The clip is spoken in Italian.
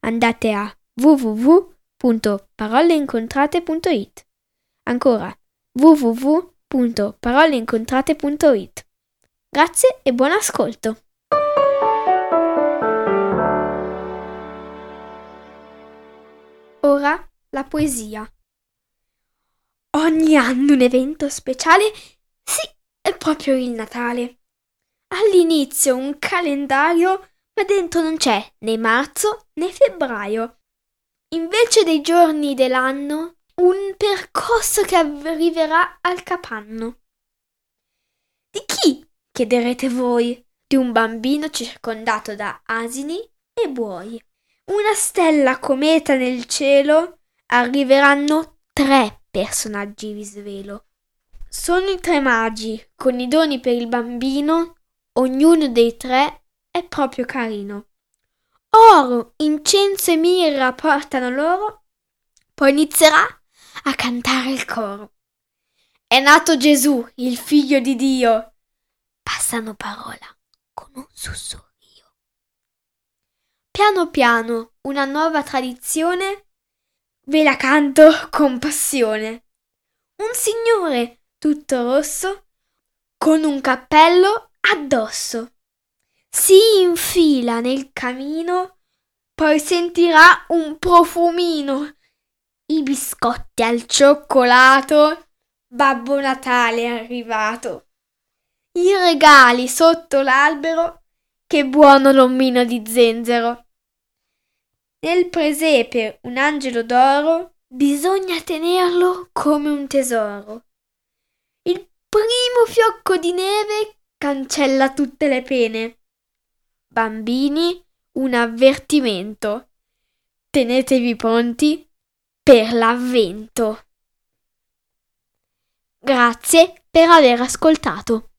andate a www.paroleincontrate.it. Ancora www.paroleincontrate.it. Grazie e buon ascolto. Ora la poesia. Ogni anno un evento speciale? Sì, è proprio il Natale. All'inizio un calendario ma dentro non c'è né marzo né febbraio. Invece dei giorni dell'anno, un percorso che arriverà al capanno. Di chi? chiederete voi. Di un bambino circondato da asini e buoi. Una stella cometa nel cielo arriveranno tre personaggi vi svelo. Sono i tre magi, con i doni per il bambino, ognuno dei tre è proprio carino. Oro, incenso e mirra portano loro, poi inizierà a cantare il coro. È nato Gesù, il figlio di Dio. Passano parola con un sussurrio. Piano piano, una nuova tradizione ve la canto con passione. Un signore tutto rosso con un cappello addosso si infila nel camino, poi sentirà un profumino. I biscotti al cioccolato. Babbo Natale è arrivato. I regali sotto l'albero. Che buono l'omino di zenzero. Nel presepe un angelo d'oro. Bisogna tenerlo come un tesoro. Il primo fiocco di neve cancella tutte le pene. Bambini, un avvertimento. Tenetevi pronti per l'avvento. Grazie per aver ascoltato.